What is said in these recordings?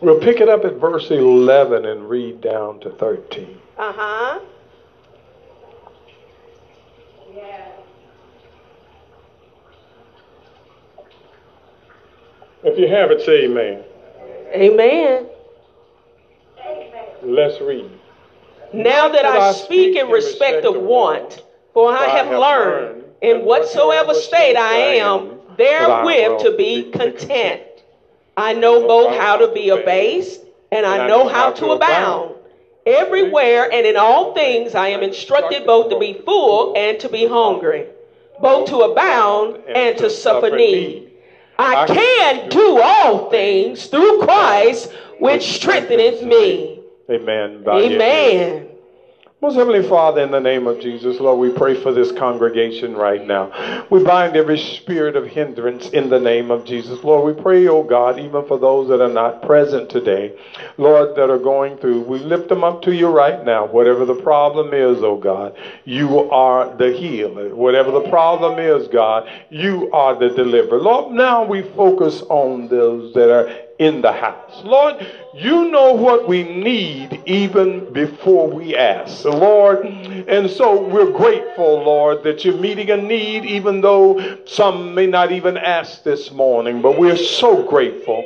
We'll pick it up at verse 11 and read down to 13. Uh huh. If you have it, say amen. Amen. Let's read. Now that I speak in respect of want, for I have learned in whatsoever state I am, therewith to be content. I know both how to be abased and I know how to abound. Everywhere and in all things I am instructed both to be full and to be hungry, both to abound and to suffer need. I can do all things through Christ, which strengtheneth me. Amen. Amen. Most Heavenly Father, in the name of Jesus, Lord, we pray for this congregation right now. We bind every spirit of hindrance in the name of Jesus. Lord, we pray, oh God, even for those that are not present today, Lord, that are going through, we lift them up to you right now. Whatever the problem is, oh God, you are the healer. Whatever the problem is, God, you are the deliverer. Lord, now we focus on those that are in the house. Lord, you know what we need even before we ask, Lord. And so we're grateful, Lord, that you're meeting a need, even though some may not even ask this morning. But we're so grateful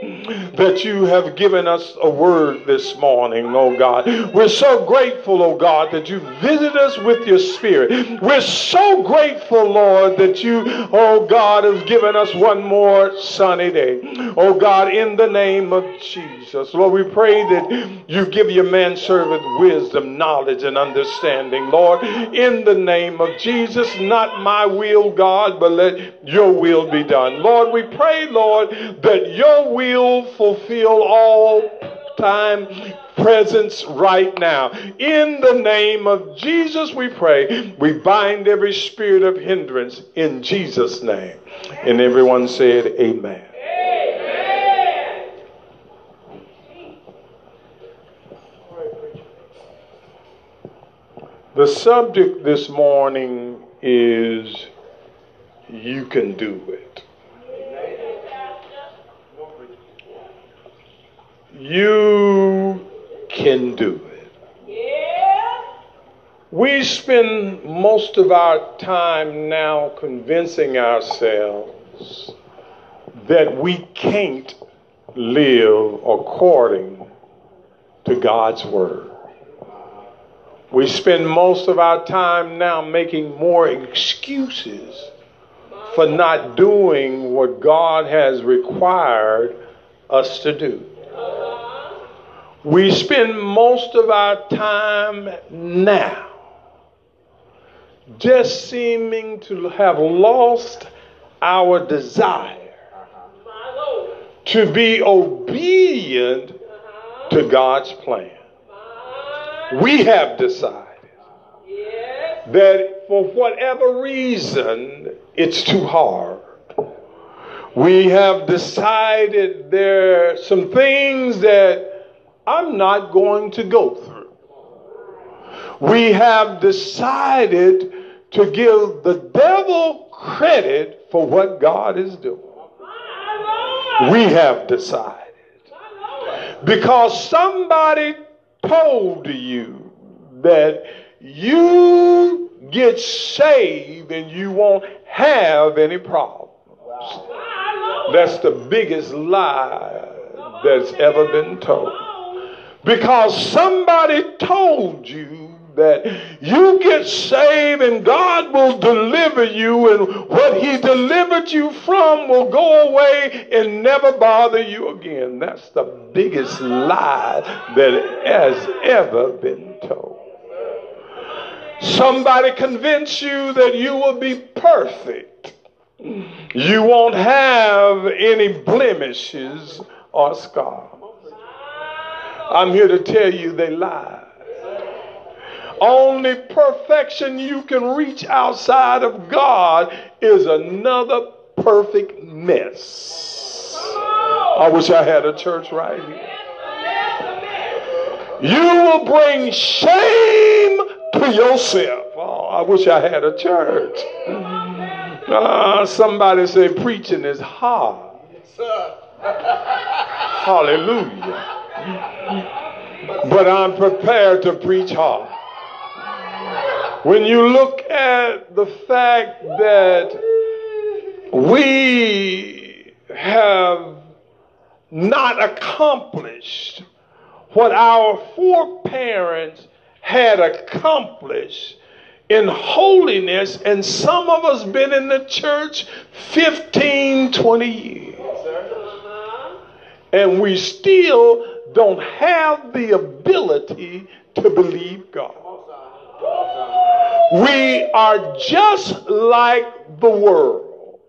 that you have given us a word this morning, oh God. We're so grateful, oh God, that you visit us with your spirit. We're so grateful, Lord, that you, oh God, has given us one more sunny day. Oh God, in the name of Jesus, Lord, we pray that you give your manservant wisdom, knowledge, and understanding. Lord, in the name of Jesus, not my will, God, but let your will be done. Lord, we pray, Lord, that your will fulfill all time presence right now. In the name of Jesus, we pray. We bind every spirit of hindrance in Jesus' name. And everyone said, Amen. The subject this morning is You Can Do It. You can do it. We spend most of our time now convincing ourselves that we can't live according to God's Word. We spend most of our time now making more excuses for not doing what God has required us to do. We spend most of our time now just seeming to have lost our desire to be obedient to God's plan. We have decided that for whatever reason, it's too hard. We have decided there are some things that I'm not going to go through. We have decided to give the devil credit for what God is doing. We have decided. Because somebody told you that you get saved and you won't have any problems. That's the biggest lie that's ever been told. Because somebody told you that you get saved and God will deliver you, and what He delivered you from will go away and never bother you again. That's the biggest lie that has ever been told. Somebody convince you that you will be perfect. You won't have any blemishes or scars. I'm here to tell you they lie. Only perfection you can reach outside of God is another perfect mess. I wish I had a church right here. You will bring shame to yourself. Oh, I wish I had a church. Uh, somebody say preaching is hard. Hallelujah. but I'm prepared to preach hard. When you look at the fact that we have not accomplished what our foreparents had accomplished in holiness, and some of us been in the church 15, 20 years. And we still don't have the ability to believe God. We are just like the world.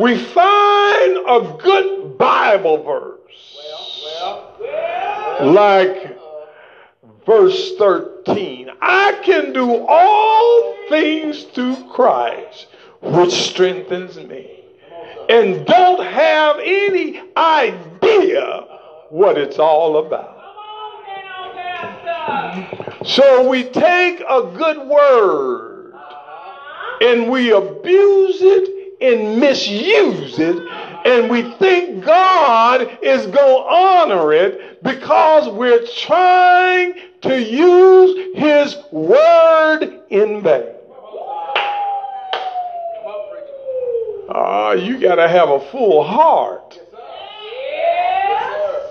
We find a good Bible verse, like verse 13. I can do all things through Christ, which strengthens me, and don't have any idea what it's all about. So we take a good word and we abuse it and misuse it, and we think God is going to honor it because we're trying to use His word in vain. Ah, you got to have a full heart.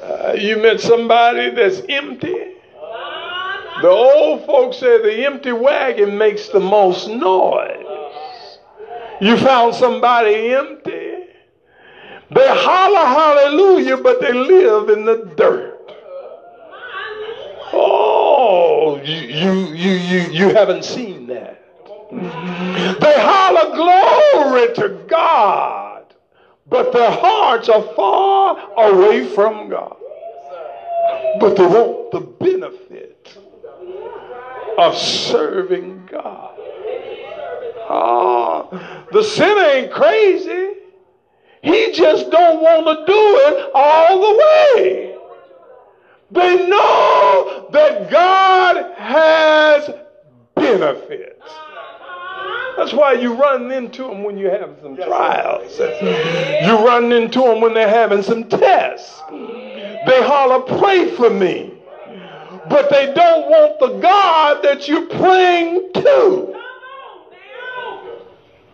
Uh, you met somebody that's empty. The old folks say the empty wagon makes the most noise. You found somebody empty. They holler hallelujah, but they live in the dirt. Oh, you you you you, you haven't seen that. They holler glory to God, but their hearts are far away from God. But they want the benefit of serving God. Oh, the sinner ain't crazy. He just don't want to do it all the way. They know that God has benefits. That's why you run into them when you have some trials. You run into them when they're having some tests. They holler, pray for me but they don't want the God that you're praying to.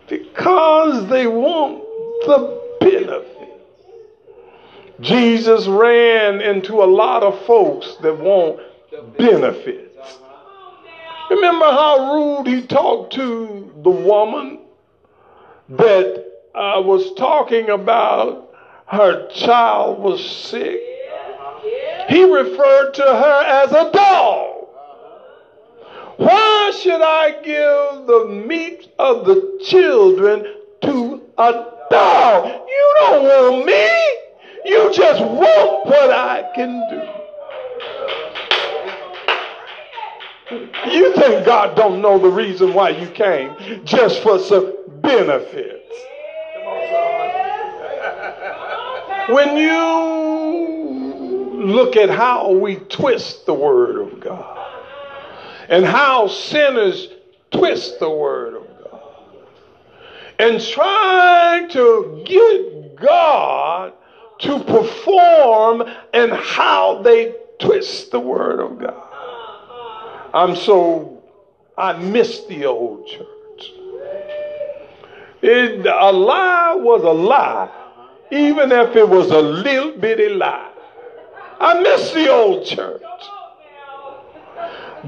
Because they want the benefit. Jesus ran into a lot of folks that want benefits. Remember how rude he talked to the woman that uh, was talking about her child was sick? He referred to her as a dog. Why should I give the meat of the children to a dog? You don't want me. You just want what I can do. You think God don't know the reason why you came just for some benefits. When you look at how we twist the Word of God and how sinners twist the Word of God and try to get God to perform and how they twist the Word of God. I'm so, I miss the old church. It, a lie was a lie, even if it was a little bitty lie. I miss the old church.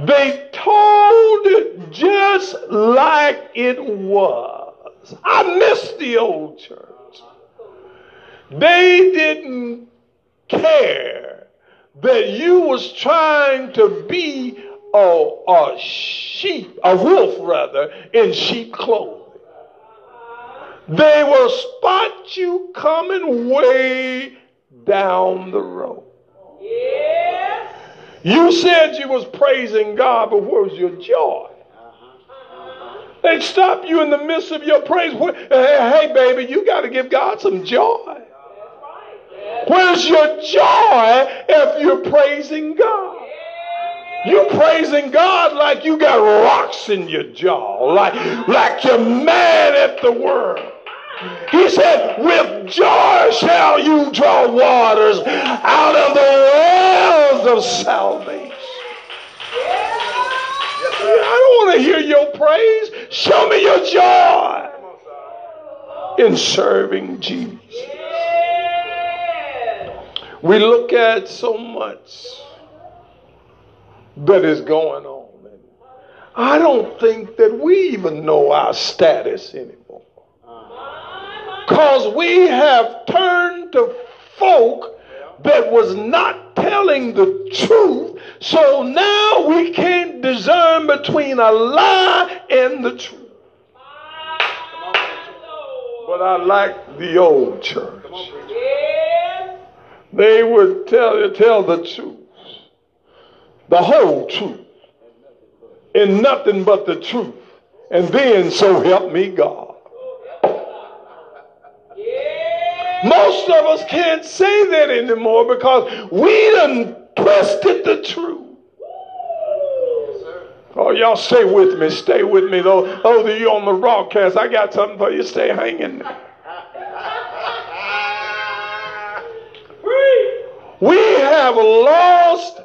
They told it just like it was. I miss the old church. They didn't care that you was trying to be a, a sheep, a wolf rather, in sheep clothing. They will spot you coming way down the road. You said you was praising God, but where's your joy? They'd stop you in the midst of your praise. Hey, baby, you got to give God some joy. Where's your joy if you're praising God? You're praising God like you got rocks in your jaw, like, like you're mad at the world. He said, With joy shall you draw waters out of the well of salvation. I don't want to hear your praise. Show me your joy in serving Jesus. We look at so much that is going on. I don't think that we even know our status anymore. Because we have turned to folk that was not telling the truth. So now we can't discern between a lie and the truth. But I like the old church. They would tell you tell the truth, the whole truth, and nothing but the truth. And then so help me God. Most of us can't say that anymore because we done twisted the truth. Oh, y'all stay with me. Stay with me. Though, oh, you on the broadcast. I got something for you. Stay hanging. We have lost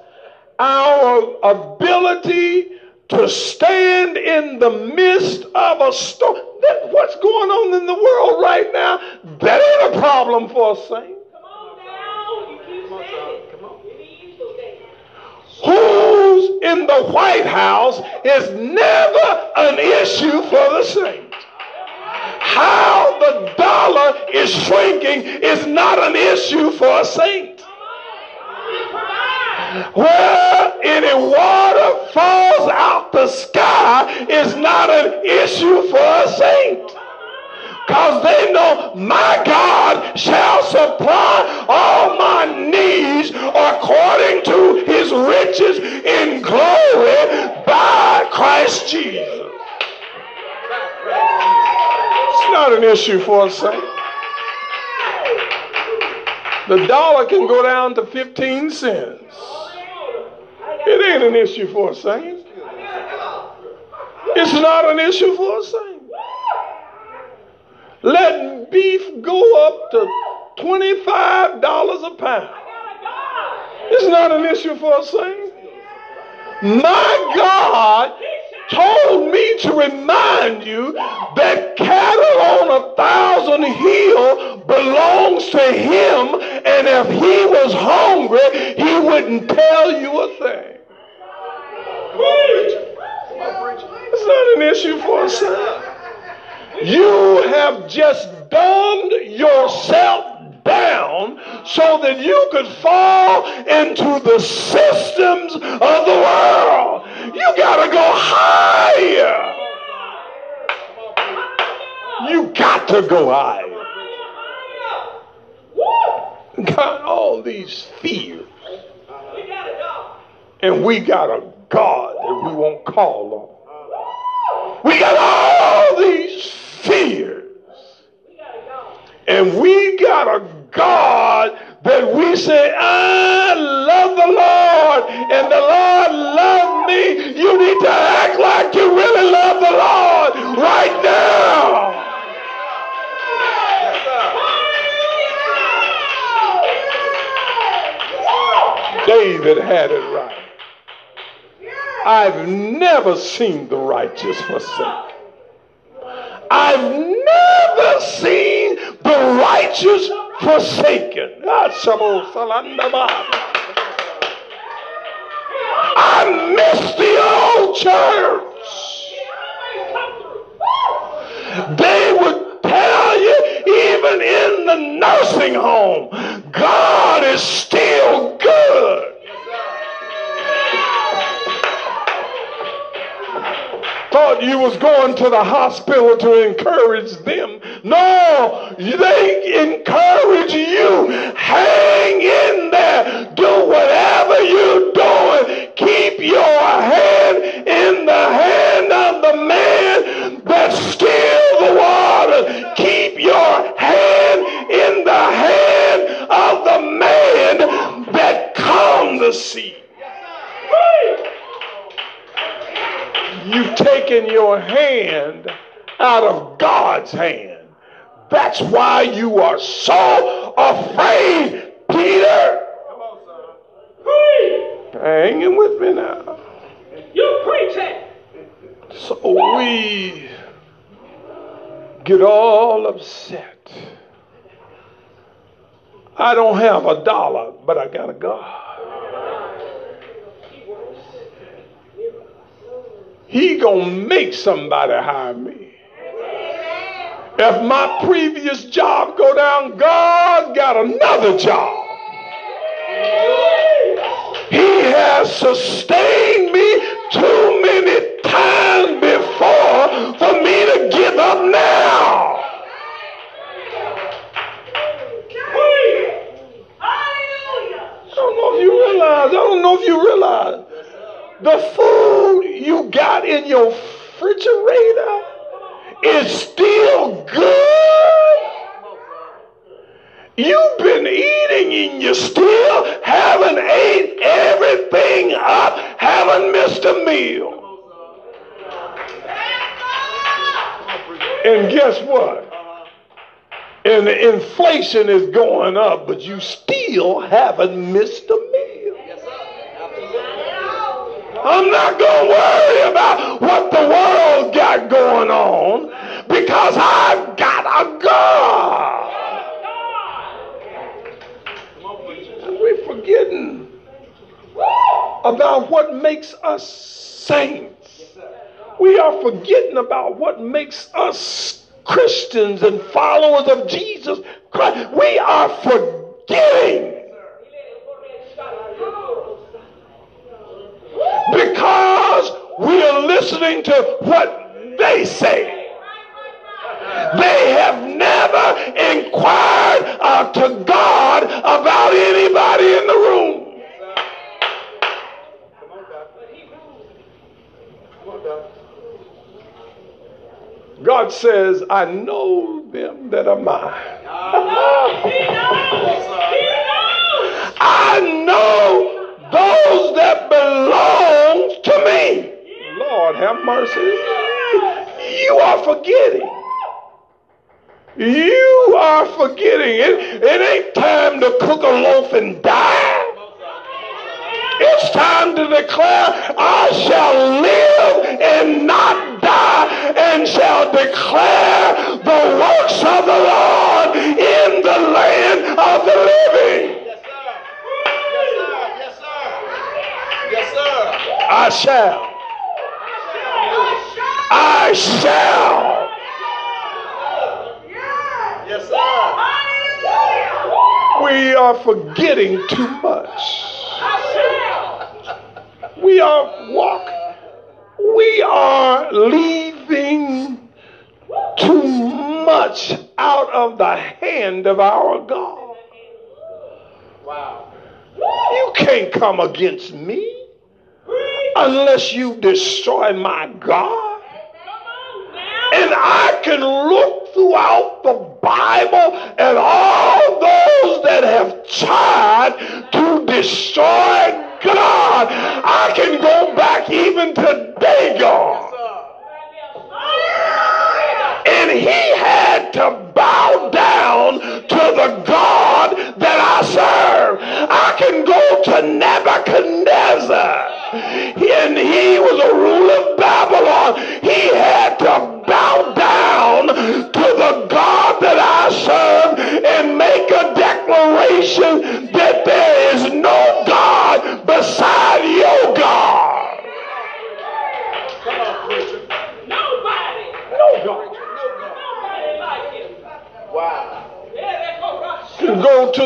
our ability to stand in the midst of a storm. That, What's going on in the world right now? That ain't a problem for a saint. Come on now. You keep saying Come on. Who's in the White House is never an issue for the saint. How the dollar is shrinking is not an issue for a saint. Where any water falls out the sky is not an issue for a saint. Because they know my God shall supply all my needs according to his riches in glory by Christ Jesus. It's not an issue for a saint. The dollar can go down to 15 cents. It ain't an issue for a saint. It's not an issue for a saint. Let beef go up to $25 a pound. It's not an issue for a saint. My God told me to remind you that cattle on a thousand hill belongs to him, and if he was hungry, he wouldn't tell you a thing. It's not an issue for a son. You have just dumbed yourself down so that you could fall into the systems of the world. You got to go higher. You got to go higher. Got all these fears. And we got a God that we won't call on. We got all these fears. And we got a God that we say, I love the Lord and the Lord loved me. You need to act like you really love the Lord right now. David had it right. I've never seen the righteous forsaken. I've never seen the righteous forsaken. Ah, Son, I miss the old church. They would tell you, even in the nursing home, God is still good. thought you was going to the hospital to encourage them. No, they encourage you. Hang in there. Do whatever you're doing. Keep your hand in the hand of the man that still the water. Keep your calmed the sea. You've taken your hand out of God's hand. That's why you are so afraid, Peter. Come on, son. me now? You preach it. So we get all upset. I don't have a dollar, but I got a God. He gonna make somebody hire me. If my previous job go down, God got another job. He has sustained me too many times before for me to give up now. I don't know if you realize, I don't know if you realize the food you got in your refrigerator is still good. You've been eating and you still haven't ate everything up, haven't missed a meal. And guess what? And the inflation is going up, but you still haven't missed a meal. I'm not going to worry about what the world got going on because I've got a God. We're forgetting about what makes us saints. We are forgetting about what makes us Christians and followers of Jesus Christ. We are forgetting because we are listening to what they say. They have never inquired uh, to God about anybody in the room. God says, I know them that are mine. I know those that belong to me. Lord, have mercy. You are forgetting. You are forgetting. It, it ain't time to cook a loaf and die. It's time to declare, I shall live and not die, and shall declare the works of the Lord in the land of the living. Yes, sir. Yes, sir. Yes, sir. I shall. I shall. Yes sir. We are forgetting too much. We are walk. We are leaving too much out of the hand of our God. Wow. You can't come against me unless you destroy my God. And I can look throughout the Bible at all those that have tried to destroy God. I can go back even to Dagon. And he had to bow down to the God that I serve. I can go to Nebuchadnezzar. And he was a ruler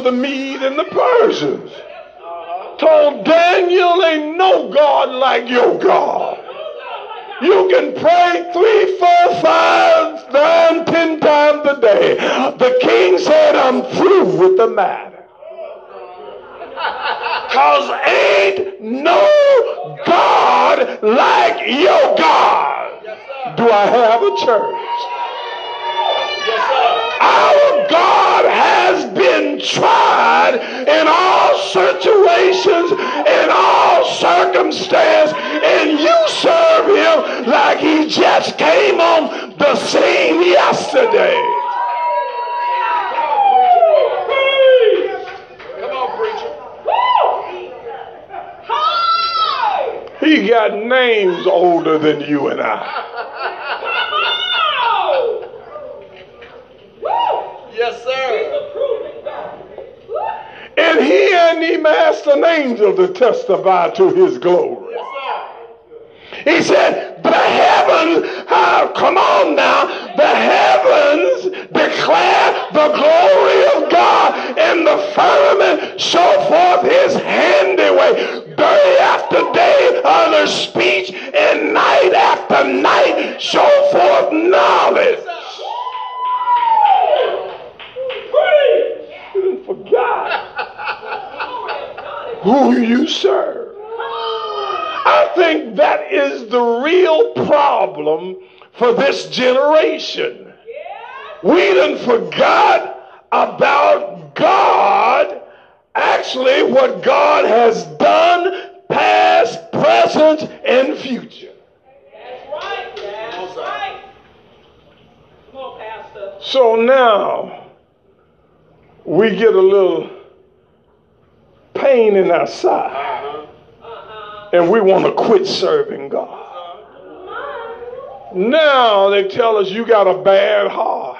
the Mede and the Persians. Told Daniel, ain't no God like your God. You can pray three, four, five, nine, ten times a day. The king said, I'm through with the matter. Cause ain't no God like your God. Do I have a church? Yes, sir. Our God has been tried in all situations, in all circumstances, and you serve him like he just came on the scene yesterday. Come on, preacher. He got names older than you and I. Yes, sir. And he and him asked an angel to testify to his glory. Yes, sir. He said, The heavens, uh, come on now, the heavens declare the glory of God, and the firmament show forth his handiwork. Day after day, other speech, and night after night show forth knowledge. You forgot you serve. I think that is the real problem for this generation. We done forgot about God, actually what God has done, past, present, and future. So now we get a little pain in our side uh-huh. and we want to quit serving God. Now they tell us you got a bad heart.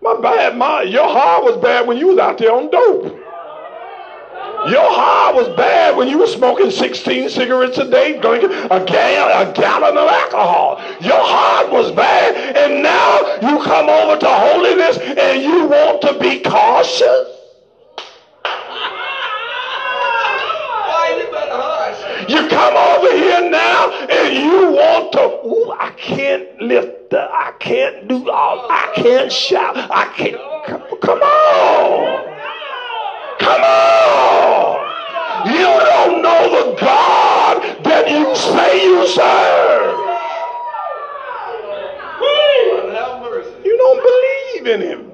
My bad, my your heart was bad when you was out there on dope. Your heart was bad when you were smoking 16 cigarettes a day, drinking a, gal- a gallon of alcohol. Your heart was bad, and now you come over to holiness and you want to be cautious. You come over here now and you want to, ooh, I can't lift the, I can't do all, I can't shout, I can't, come, come on. Come on. You don't know the God that you say you serve. You don't believe in him.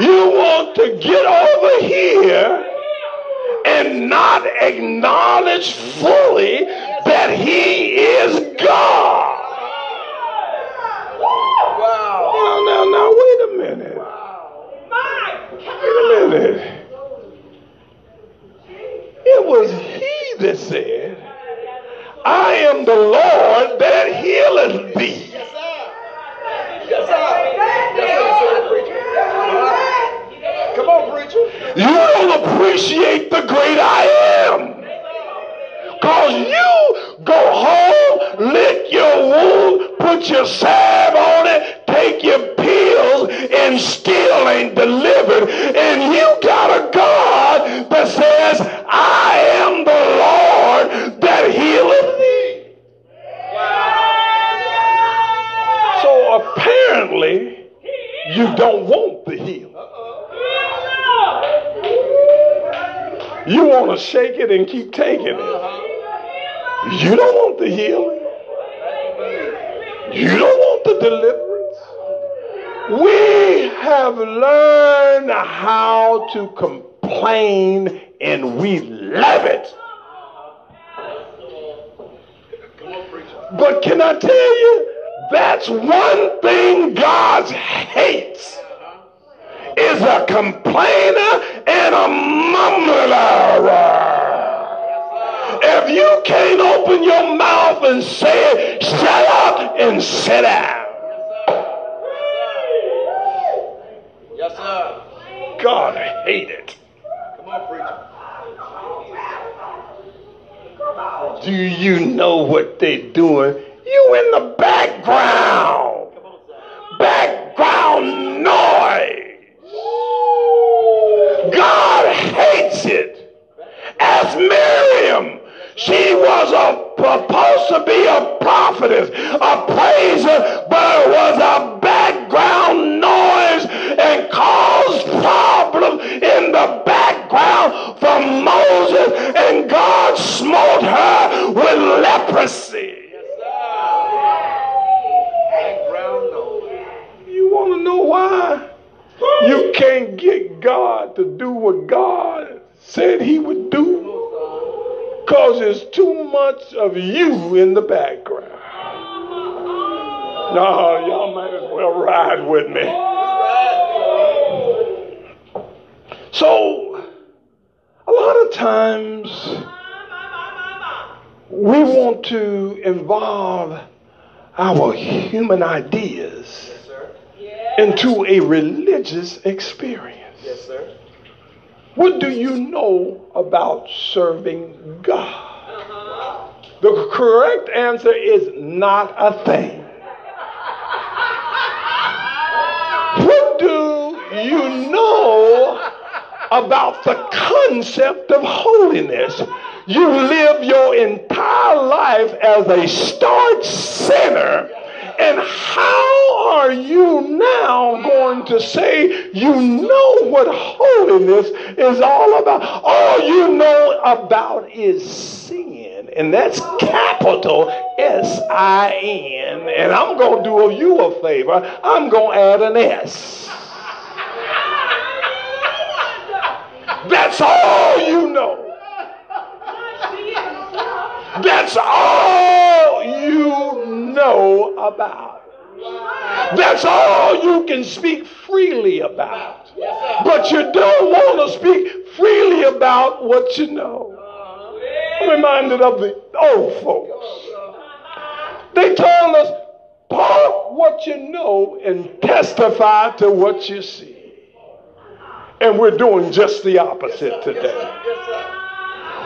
You want to get over here and not acknowledge fully that he is God. Now, now, now, wait a minute. Wait a minute. It was he that said, I am the Lord that healeth thee. Yes, sir. Yes, sir. Yes, sir, preacher. All right. Come on, preacher. You don't appreciate the great I am. Cause you go home, lick your wound, put your salve on it, take your pills, and still ain't delivered. And you got a God that says, I am the Lord that healeth thee. So apparently, you don't want the healing. You want to shake it and keep taking it. You don't want the healing. You don't want the deliverance. We have learned how to complain and we love it. But can I tell you, that's one thing God hates is a complainer and a mumbler. If you can't open your mouth and say, shut up and sit down. Yes, sir. God I hate it. Come on, preacher. Do you know what they're doing? You in the background. Background noise. God hates it. Ask Miriam. She was a, supposed to be a prophetess, a praiser, but it was a background noise and caused problem in the background Moses, and God smote her with leprosy. You want to know why? You can't get God to do what God said he would do because there's too much of you in the background. No, y'all might as well ride with me. So, a lot of times we want to involve our human ideas into a religious experience. Yes, sir. What do you know about serving God? Uh-huh. The correct answer is not a thing. what do you know about the concept of holiness? You live your entire life as a start sinner and how are you now going to say you know what holiness is all about? All you know about is sin. And that's capital S I N. And I'm going to do you a favor. I'm going to add an S. That's all you know. That's all you know about. That's all you can speak freely about. But you don't want to speak freely about what you know. I'm reminded of the old folks. They told us, talk what you know and testify to what you see. And we're doing just the opposite today.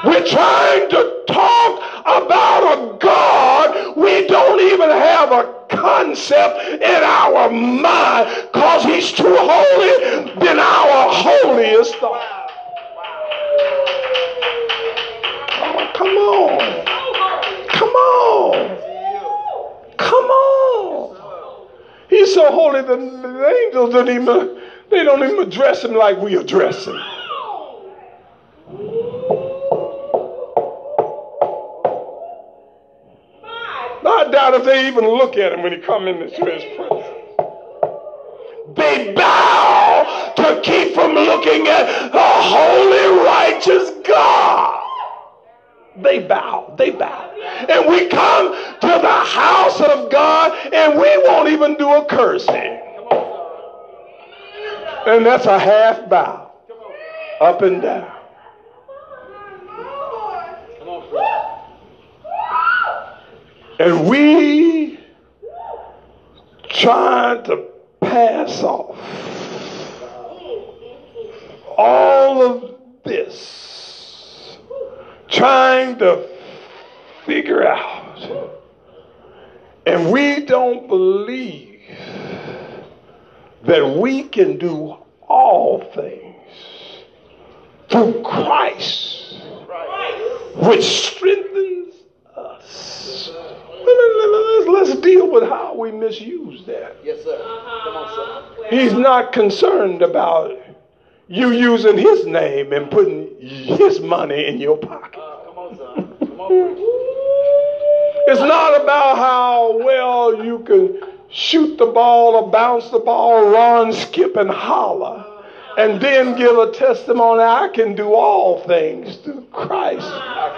We're trying to talk about a God we don't even have a concept in our mind because he's too holy than our holiest thought. Oh, come on. Come on. Come on. He's so holy that the angels don't even, they don't even address him like we address him. I doubt if they even look at him when he come into his presence. They bow to keep from looking at a holy, righteous God. They bow, they bow. And we come to the house of God and we won't even do a cursing. And that's a half bow, up and down. And we trying to pass off all of this, trying to figure out, and we don't believe that we can do all things through Christ, which strengthens us. Let's deal with how we misuse that. Yes, sir. Come on, sir. He's not concerned about you using his name and putting his money in your pocket. Uh, come on, son. Come on. It's not about how well you can shoot the ball or bounce the ball, run, skip, and holler, and then give a testimony I can do all things through Christ,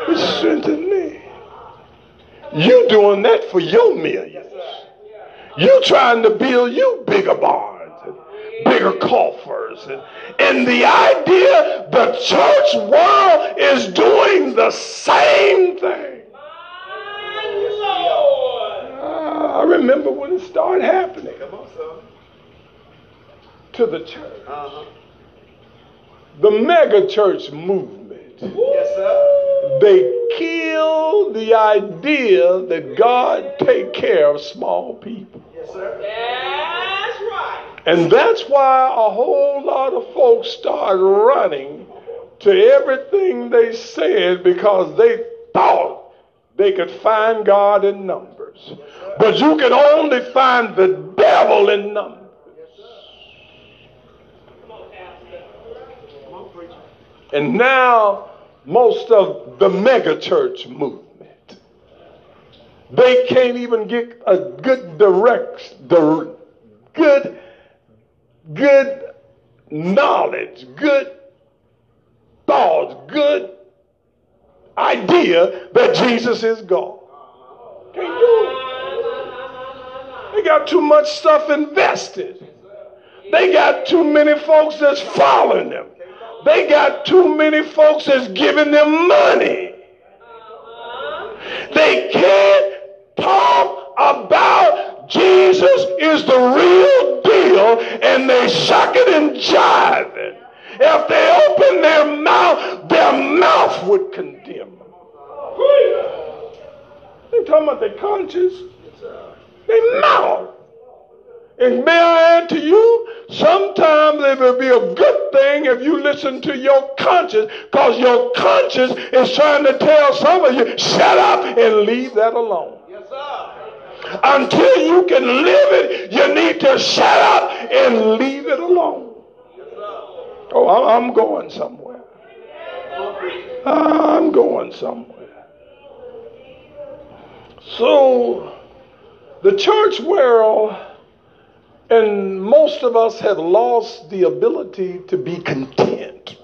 which strengthens me. You doing that for your millions. You trying to build you bigger barns and bigger coffers. And, and the idea the church world is doing the same thing. Uh, I remember when it started happening Come on, son. to the church. Uh-huh. The mega church movement. Yes, sir. They killed the idea that God take care of small people. Yes, sir. That's right. And that's why a whole lot of folks started running to everything they said because they thought they could find God in numbers. But you can only find the devil in numbers. And now, most of the megachurch movement, they can't even get a good direct, good, good knowledge, good thoughts, good idea that Jesus is God. Can't do it. They got too much stuff invested. They got too many folks that's following them. They got too many folks that's giving them money. They can't talk about Jesus is the real deal and they suck it and jiving. If they open their mouth, their mouth would condemn them. They talking about their conscience. Their mouth. And may I add to you, sometimes it will be a good thing if you listen to your conscience, because your conscience is trying to tell some of you, shut up and leave that alone. Yes, sir. Until you can live it, you need to shut up and leave it alone. Oh, I'm going somewhere. I'm going somewhere. So, the church world and most of us have lost the ability to be content.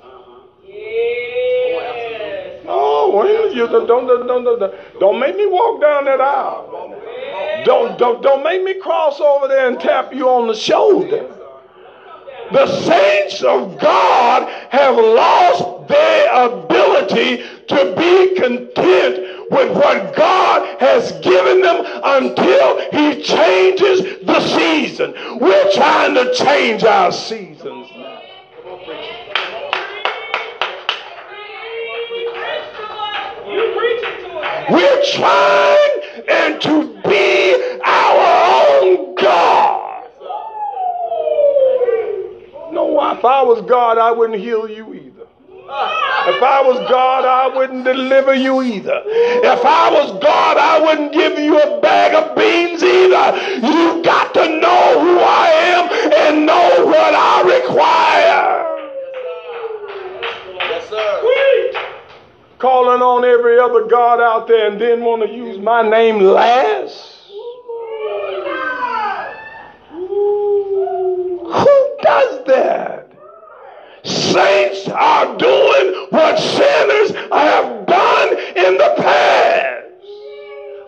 Oh, well, you don't, don't, don't, don't, don't make me walk down that aisle. Don't, don't, don't make me cross over there and tap you on the shoulder. The saints of God have lost their ability to be content with what God has given them until He changes the season. We're trying to change our seasons now. We're trying and to be our own God. No, if I was God, I wouldn't heal you either. If I was God, I wouldn't deliver you either. If I was God, I wouldn't give you a bag of beans either. You've got to know who I am and know what I require. Yes, sir. Yes, sir. Calling on every other God out there and then want to use my name last. Who does that? Saints are doing what sinners have done in the past.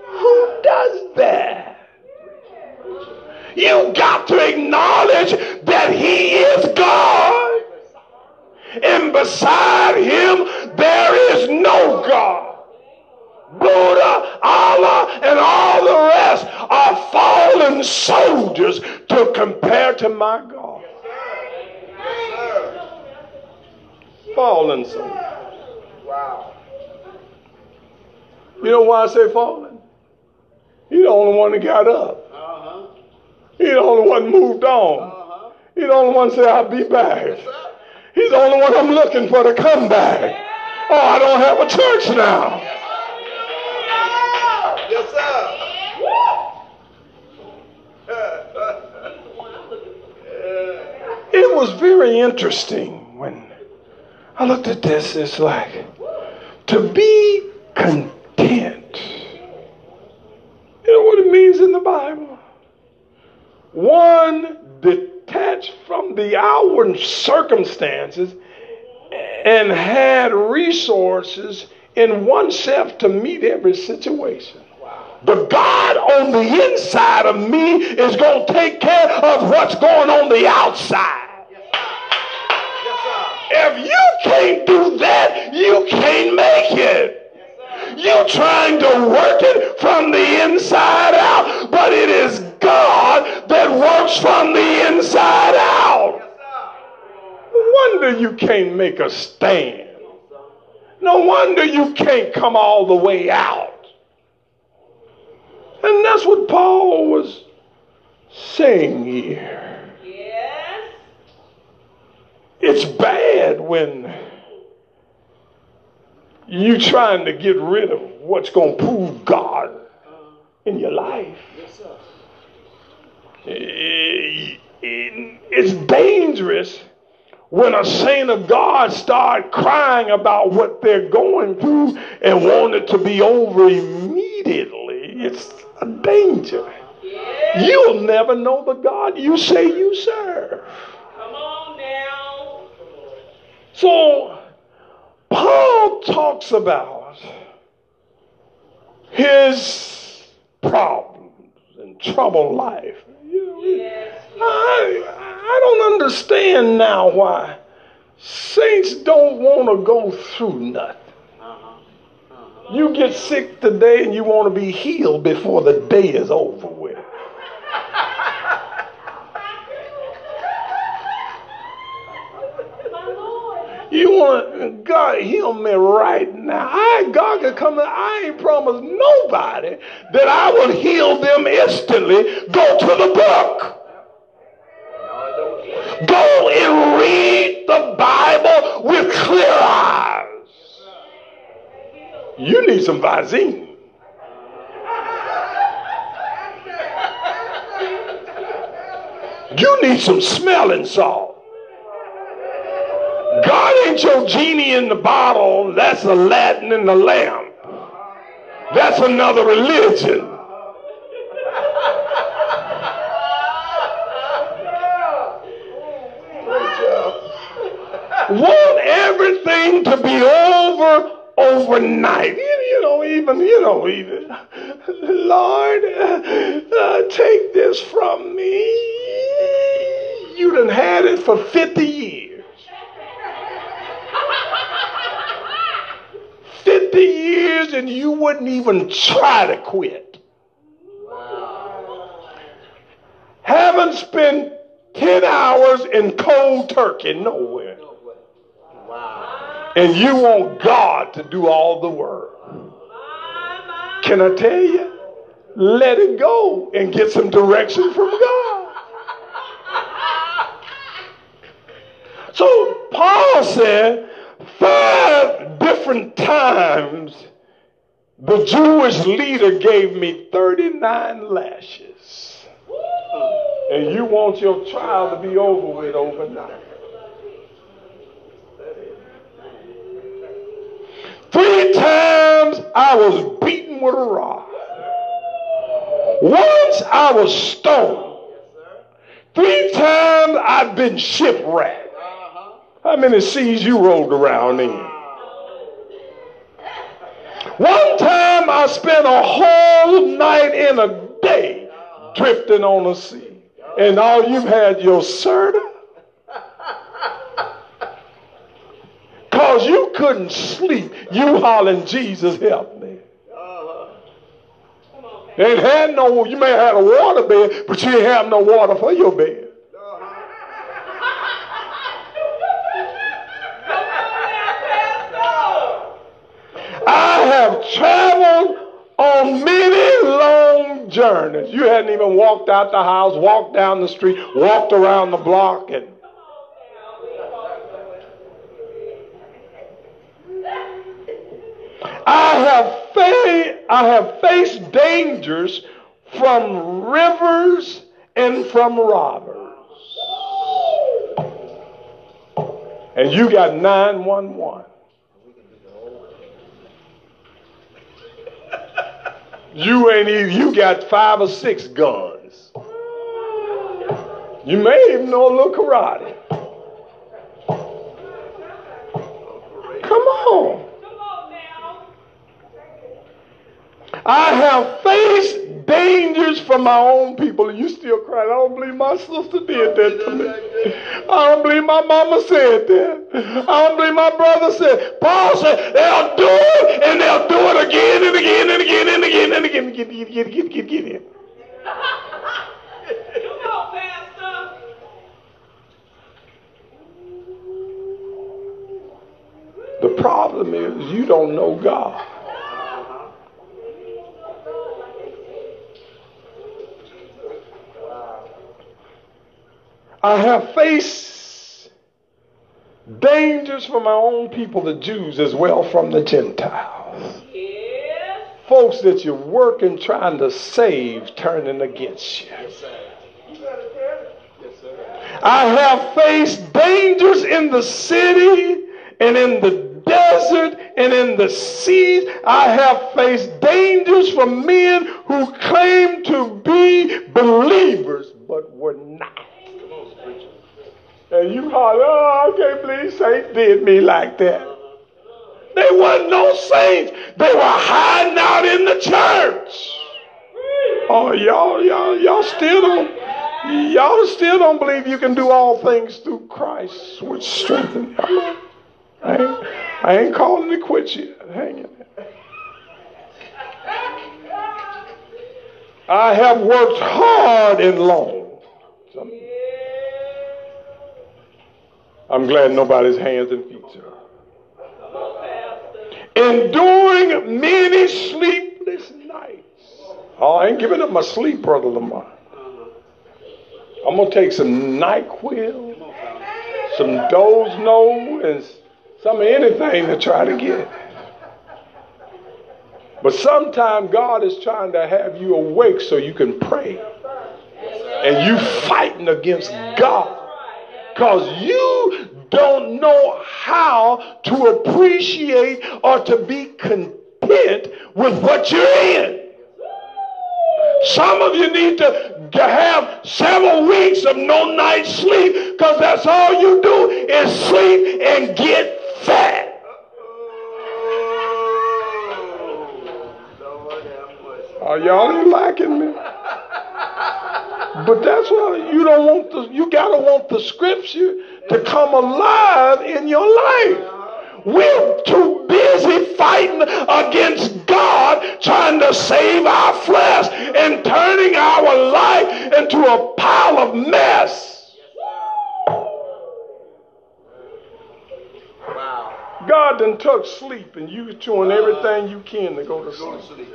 Who does that? You got to acknowledge that He is God. And beside Him, there is no God. Buddha, Allah, and all the rest are fallen soldiers to compare to my God. Fallen soldiers. Wow. You know why I say fallen? He's the only one that got up. Uh-huh. He's the only one moved on. Uh-huh. He's the only one said, I'll be back. He's the only one I'm looking for to come back. Oh, I don't have a church now. Yes, sir. it was very interesting when I looked at this. It's like to be content. You know what it means in the Bible? One detached from the outward circumstances and had resources in oneself to meet every situation. The God on the inside of me is going to take care of what's going on the outside. If you can't do that, you can't make it. You're trying to work it from the inside out, but it is God that works from the inside out. No wonder you can't make a stand. No wonder you can't come all the way out. And that's what Paul was saying here. Yes. It's bad when you trying to get rid of what's going to prove God in your life. Eh, yes, sir. It's dangerous when a saint of God start crying about what they're going through and want it to be over immediately. It's a danger. You'll never know the God you say you serve. Come on now. So, Paul talks about his problems and troubled life. I, I don't understand now why saints don't want to go through nothing. You get sick today and you want to be healed before the day is over with. You want God heal me right now. I God can come. I ain't promised nobody that I will heal them instantly. Go to the book. Go and read the Bible with clear eyes. You need some Visine. You need some smelling salt. Ain't your genie in the bottle. That's Aladdin in the lamp. That's another religion. Want everything to be over overnight. You know, even, you know, even, Lord, uh, take this from me. You done had it for 50 years. 50 years and you wouldn't even try to quit. Haven't spent 10 hours in cold turkey nowhere. And you want God to do all the work. Can I tell you? Let it go and get some direction from God. So Paul said, Five different times the Jewish leader gave me 39 lashes. And you want your trial to be over with overnight. Three times I was beaten with a rod. Once I was stoned. Three times I've been shipwrecked. How many seas you rolled around in? One time I spent a whole night in a day drifting on the sea. And all you've had your serta. Because you couldn't sleep. You hollering, Jesus, help me. Ain't had no, you may have had a water bed, but you ain't have no water for your bed. I have traveled on many long journeys. You hadn't even walked out the house, walked down the street, walked around the block, and I have, fa- I have faced dangers from rivers and from robbers. And you got 911. You ain't even, you got five or six guns. You may even know a little karate. Come on. I have faced dangers from my own people, and you still crying. I don't believe my sister did that to me. I don't believe my mama said that. I don't believe my brother said. Paul said they'll do it, and they'll do it again and again and again and again and again. Get, get, get, get, get, get in. Come on, Pastor. The problem is you don't know God. I have faced dangers from my own people, the Jews, as well from the Gentiles. Yeah. Folks that you're working trying to save turning against you. Yes, I have faced dangers in the city and in the desert and in the seas. I have faced dangers from men who claim to be believers but were not. And you holler, oh, I can't believe Saints did me like that. They wasn't no saints. They were hiding out in the church. Oh, y'all, y'all, y'all still don't, y'all still don't believe you can do all things through Christ, which strengthens you. I ain't, I ain't calling to quit yet. Hang in there. I have worked hard and long. Some I'm glad nobody's hands and feet are. Enduring many sleepless nights. Oh, I ain't giving up my sleep, Brother Lamar. I'm going to take some NyQuil, some Dozno, and some anything to try to get. But sometimes God is trying to have you awake so you can pray. And you fighting against God. Because you don't know how to appreciate or to be content with what you're in. Some of you need to to have several weeks of no night sleep because that's all you do is sleep and get fat. Are y'all liking me? But that's why you don't want the you gotta want the scripture to come alive in your life. We're too busy fighting against God, trying to save our flesh and turning our life into a pile of mess. Wow. God done took sleep and you doing everything you can to go to sleep.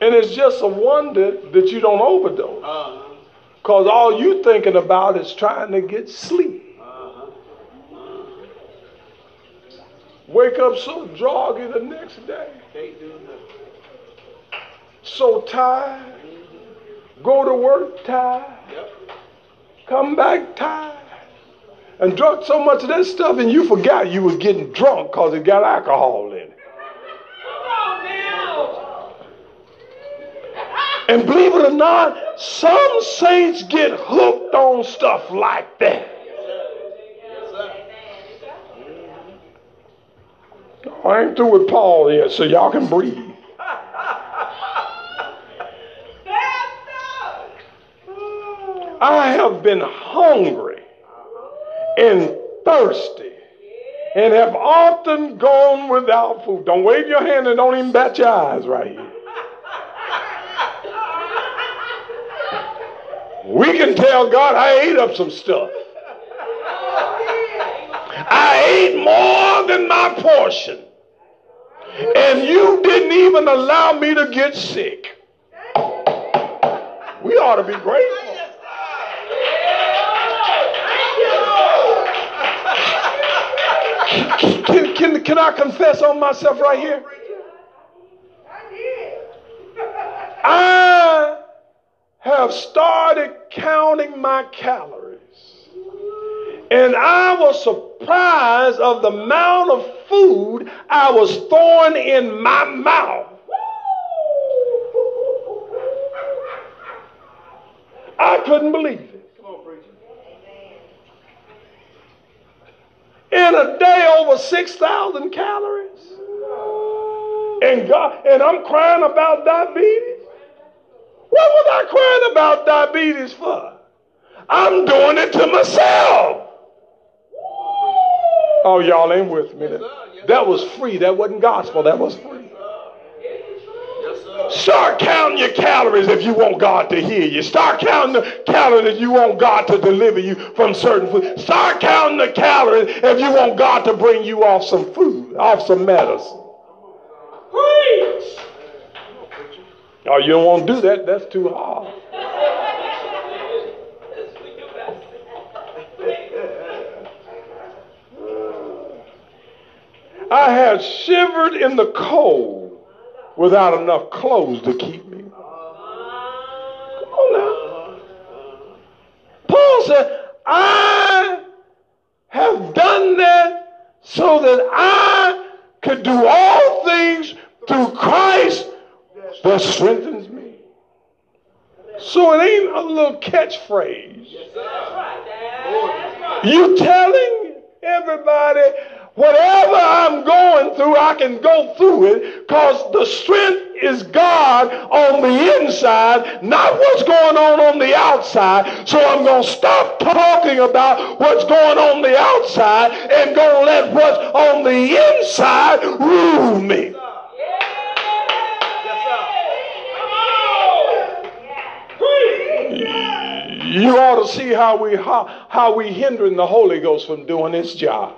And it's just a wonder that you don't overdose. Because uh-huh. all you thinking about is trying to get sleep. Uh-huh. Wake up so droggy the next day. So tired. Go to work tired. Come back tired. And drunk so much of that stuff and you forgot you was getting drunk because it got alcohol in it. And believe it or not, some saints get hooked on stuff like that. I ain't through with Paul yet, so y'all can breathe. I have been hungry and thirsty and have often gone without food. Don't wave your hand and don't even bat your eyes right here. We can tell God, I ate up some stuff. I ate more than my portion. And you didn't even allow me to get sick. We ought to be grateful. Can, can, can I confess on myself right here? Have started counting my calories. And I was surprised of the amount of food I was throwing in my mouth. I couldn't believe it. Come on, preacher. In a day, over 6,000 calories. And God, and I'm crying about diabetes. What was I crying about diabetes for? I'm doing it to myself. Oh, y'all ain't with me. That was free. That wasn't gospel. That was free. Start counting your calories if you want God to hear you. Start counting the calories if you want God to deliver you from certain food. Start counting the calories if you want God to bring you off some food, off some medicine. Oh, you don't want to do that? That's too hard. I had shivered in the cold without enough clothes to keep me. Come on now. Paul said, I have done that so that I could do all things through Christ that strengthens me. So it ain't a little catchphrase. Oh, you telling everybody whatever I'm going through, I can go through it because the strength is God on the inside, not what's going on on the outside. So I'm going to stop talking about what's going on the outside and going to let what's on the inside rule me. You ought to see how we how, how we hindering the Holy Ghost from doing its job.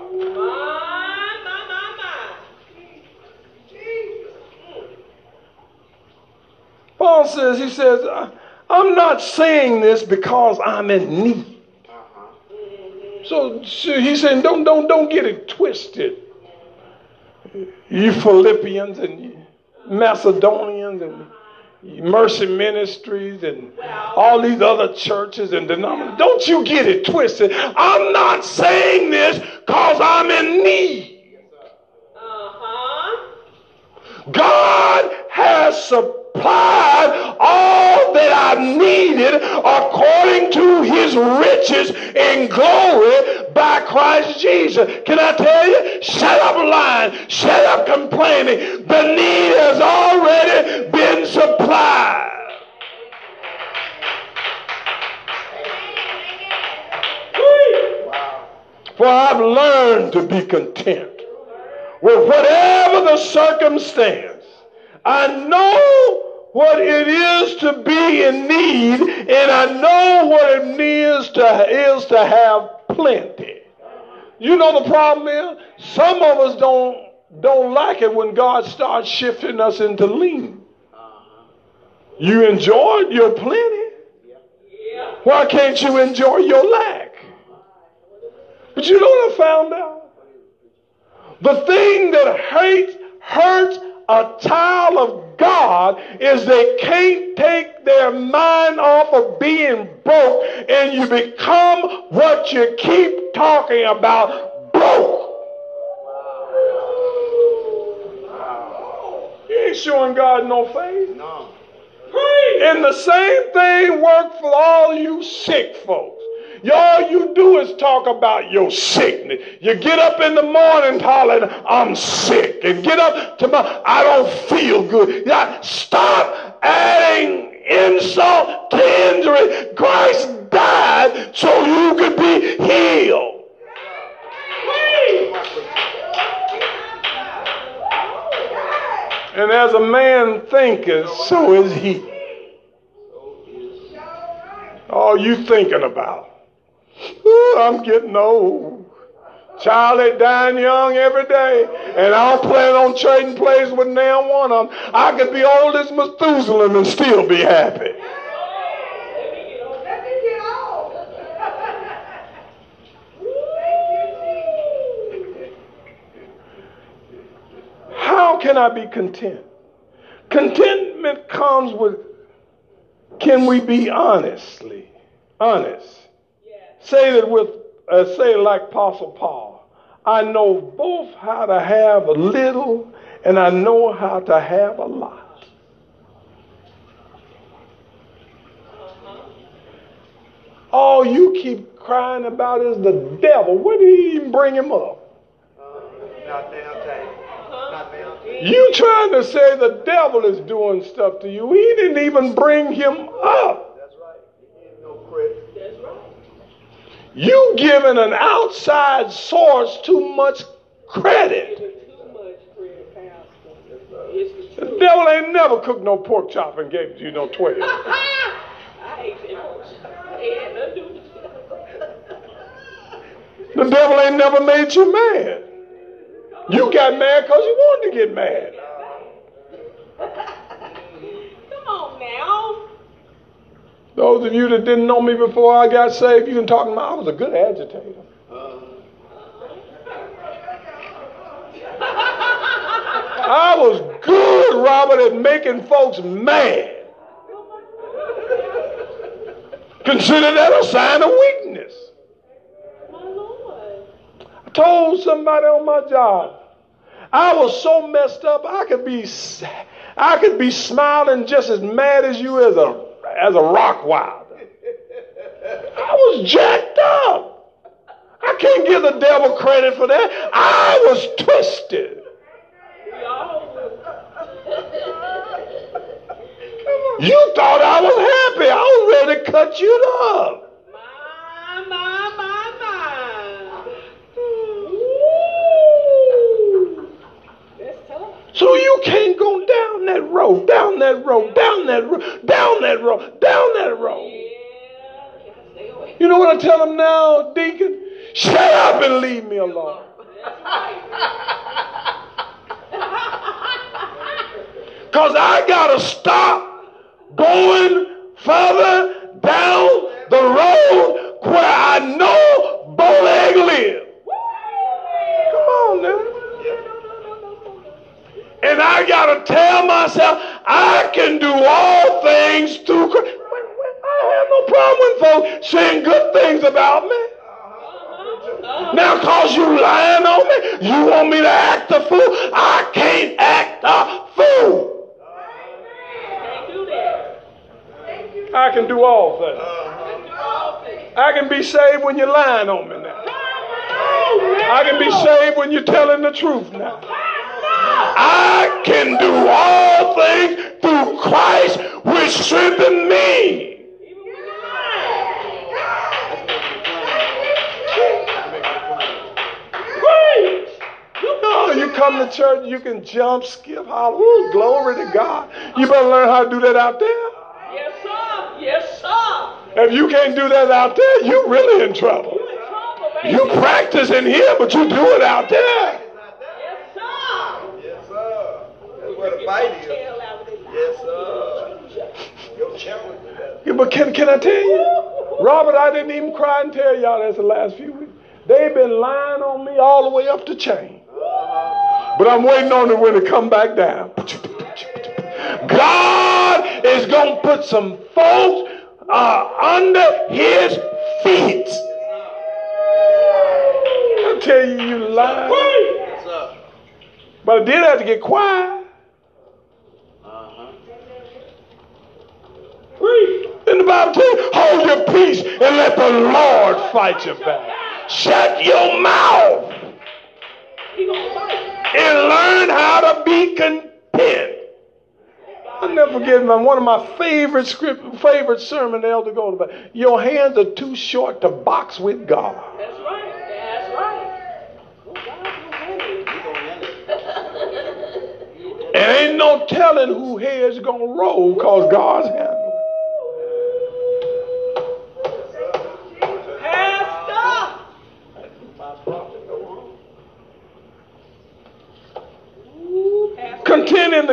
Paul says, he says, I'm not saying this because I'm in need. So, so he's saying, don't, don't, don't get it twisted. You Philippians and Macedonians and Mercy Ministries and all these other churches and denominations. Don't you get it twisted. I'm not saying this because I'm in need. Uh-huh. God has supplied all that I needed according to his riches in glory by Christ Jesus. Can I tell you? Shut up lying. Shut up complaining. The need has already been supplied. For I've learned to be content with whatever the circumstance. I know what it is to be in need, and I know what it is to, is to have plenty. You know the problem is some of us don't don't like it when God starts shifting us into lean. You enjoyed your plenty. Why can't you enjoy your lack? But you know what I found out? The thing that hates, hurts a child of God is they can't take their mind off of being broke and you become what you keep talking about broke. You ain't showing God no faith. No. And the same thing worked for all you sick folks. All you do is talk about your sickness. You get up in the morning hollering, I'm sick. And get up tomorrow, I don't feel good. Yeah, stop adding insult to injury. Christ died so you could be healed. And as a man thinketh, so is he. All you thinking about. I'm getting old. Child, Charlie dying young every day, and I don't plan on trading places with now one of them. I could be old as Methuselah and still be happy. How can I be content? Contentment comes with can we be honestly honest? Say that with, uh, say like Apostle Paul. I know both how to have a little and I know how to have a lot. All you keep crying about is the devil. Where did he even bring him up? You trying to say the devil is doing stuff to you. He didn't even bring him up. That's right. He no credit. You giving an outside source too much credit. The devil ain't never cooked no pork chop and gave you no 12. The devil ain't never made you mad. You got mad because you wanted to get mad. Come on now. Those of you that didn't know me before I got saved, you can talk about I was a good agitator. I was good, Robert, at making folks mad. Consider that a sign of weakness. I told somebody on my job, I was so messed up, I could be I could be smiling just as mad as you as a as a Rottweiler. I was jacked up. I can't give the devil credit for that. I was twisted. You thought I was happy. I was ready to cut you up. My, my, my, my. So you can't go down that road, down that road, down that road, down that road, down that road. You know what I tell them now, Deacon? Shut up and leave me alone. Because I got to stop going further down the road where I know Boleg lives. Come on now. And I got to tell myself I can do all things through Christ. I have no problem with folks saying good things about me. Uh-huh. Now, cause you lying on me, you want me to act a fool? I can't act a fool. I can do all things. I can be saved when you're lying on me now. Oh, I can be saved when you're telling the truth now. I can do all things through Christ which strengthens me. you come to church, you can jump, skip, holler, glory to God. You better learn how to do that out there. Yes, sir. Yes, sir. If you can't do that out there, you're really in trouble. You practice in here, but you do it out there. Yes, sir. Yes, sir. That's where the fight is. Yes, sir. Your challenge yeah, but can, can I tell you? Robert, I didn't even cry and tell y'all that's the last few weeks. They've been lying on me all the way up the chain. But I'm waiting on it when it come back down. God is going to put some folks uh, under his feet. I tell you, you lie. But I did have to get quiet. In the Bible you, hold your peace and let the Lord fight your battle. Shut your mouth and learn how to be content. I'll never forget my, one of my favorite script, favorite sermon, Elder Gold. Your hands are too short to box with God. That's right. That's right. And ain't no telling who hair's gonna roll cause God's hand.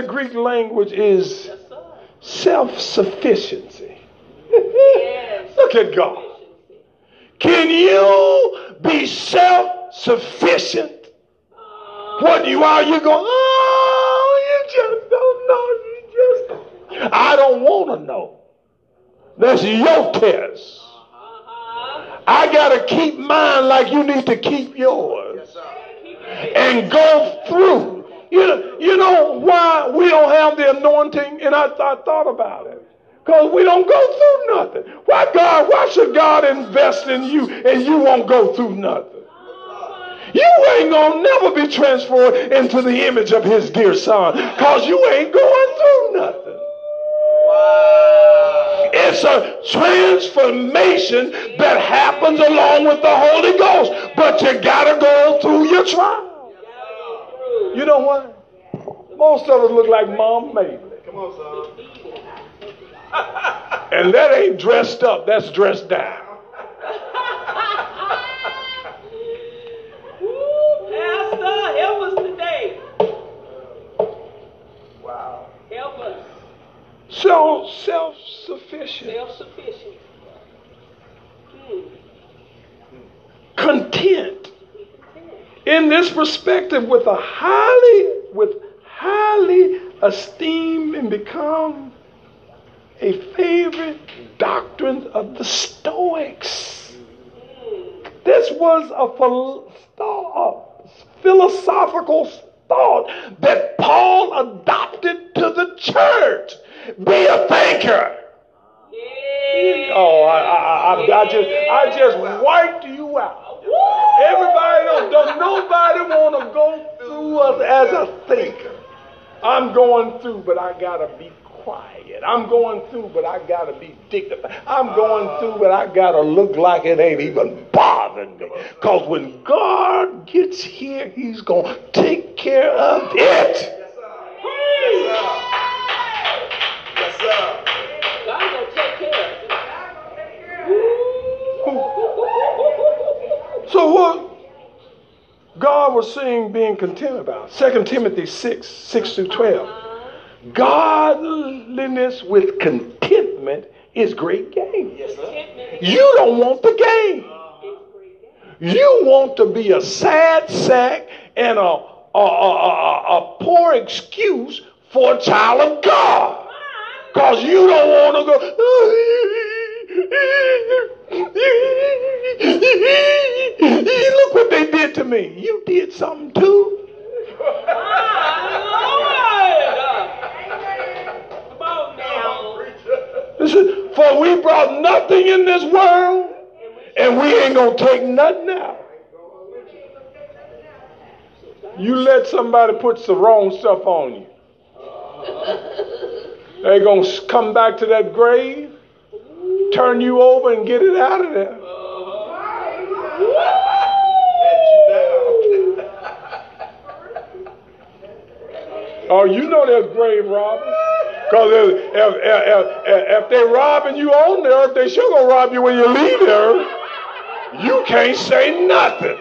The Greek language is self sufficiency. Look at God. Can you be self sufficient? Oh. What you are, you go, oh, you just don't know. You just I don't want to know. That's your test. Uh-huh. I got to keep mine like you need to keep yours. And go through you know, you know why we don't have the anointing? And I, I thought about it. Because we don't go through nothing. Why God, why should God invest in you and you won't go through nothing? You ain't gonna never be transformed into the image of his dear son. Cause you ain't going through nothing. It's a transformation that happens along with the Holy Ghost. But you gotta go through your trial. You know what? Most of us look like Mom Mabley. Come on, son. and that ain't dressed up, that's dressed down. Pastor, help us today. Wow. Help us. So self sufficient. Self sufficient. Hmm. Content in this perspective with a highly, with highly esteemed and become a favorite doctrine of the Stoics. This was a, a philosophical thought that Paul adopted to the church. Be a thinker. Oh, I, I, I, I just, I just wiped you out. Everybody don't, don't nobody want to go through us as a thinker. I'm going through, but I gotta be quiet. I'm going through, but I gotta be dignified. I'm going through, but I gotta look like it ain't even bothering me. Cause when God gets here, He's gonna take care of it. Yes, sir. Yes, sir. God gonna take care of it. Who So what God was saying being content about? 2 Timothy 6, 6 through 12. Godliness with contentment is great gain. Yes, you don't want the gain. You want to be a sad sack and a, a, a, a, a poor excuse for a child of God. Because you don't want to go. Look what they did to me. You did something too. For we brought nothing in this world, and we ain't gonna take nothing out. You let somebody put the wrong stuff on you. They're going to come back to that grave, turn you over, and get it out of there. Oh, you know there's grave robbers. Because if, if, if, if, they're robbing you on the earth, they sure gonna rob you when you leave the earth. You can't say nothing.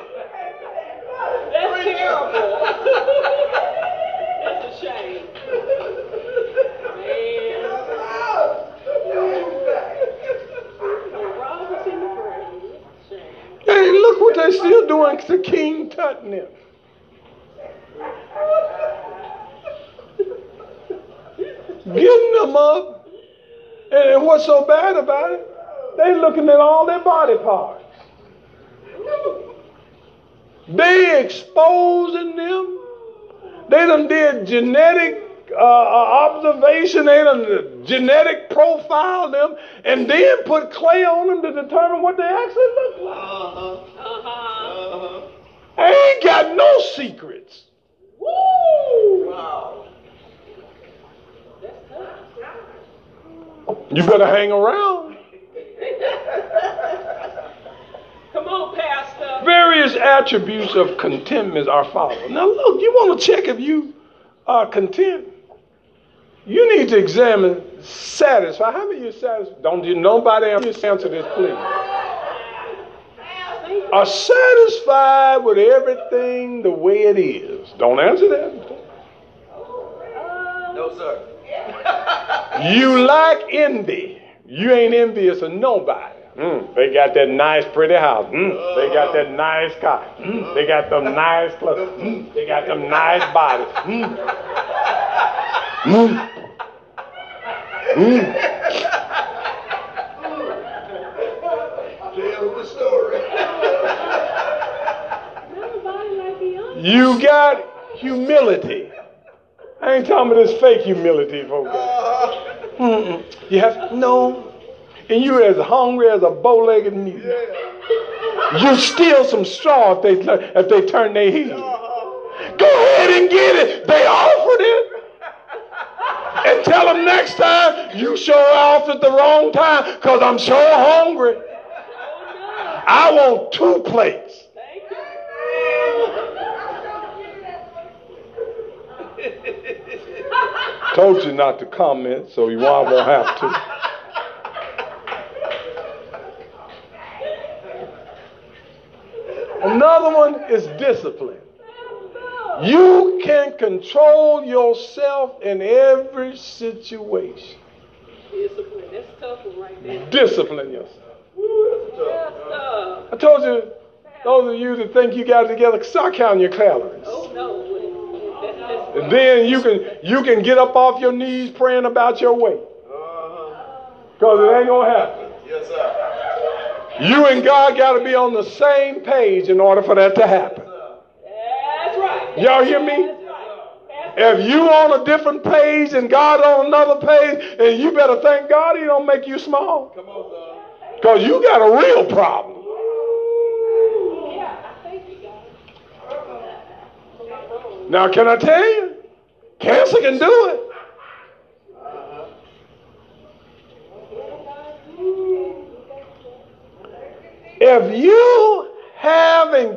That's terrible. That's a shame. Hey, look what they're to King Tut Getting them up. And what's so bad about it? They looking at all their body parts. They exposing them. They done did genetic uh, uh, observation, they done genetic profile them, and then put clay on them to determine what they actually look like. Uh-huh. I ain't got no secrets. Woo! Wow. You better hang around. Come on, Pastor. Various attributes of contentment are followed. Now, look, you want to check if you are content. You need to examine satisfied. How many you satisfied? Don't you nobody Just answer this, please? Are satisfied with everything the way it is? Don't answer that. No, sir. you lack envy. You ain't envious of nobody. Mm, they got that nice, pretty house. Mm, they got that nice car. Mm, they got them nice clothes. Mm, they got them nice bodies. Mm. Mm. Mm. Tell the story. You got humility. I ain't talking about this fake humility, folks. Mm-mm. You have no, and you as hungry as a bow-legged mule. Uh-huh. You steal some straw if they if they turn their head. Uh-huh. Go ahead and get it. They offered it. And tell them next time you show off at the wrong time because I'm so hungry. Oh, I want two plates. Told you not to comment, so you won't have to. Another one is discipline. You can control yourself in every situation. Discipline. That's tough right there. Discipline yourself. I told you, those of you that think you got it together, start counting your calories. Oh no. And then you can you can get up off your knees praying about your weight. Because it ain't gonna happen. Yes, sir. You and God got to be on the same page in order for that to happen. That's right. Y'all hear me? If you on a different page and God on another page, and you better thank God He don't make you small. Come on. Because you got a real problem. Now, can I tell you? Cancer can do it. If you having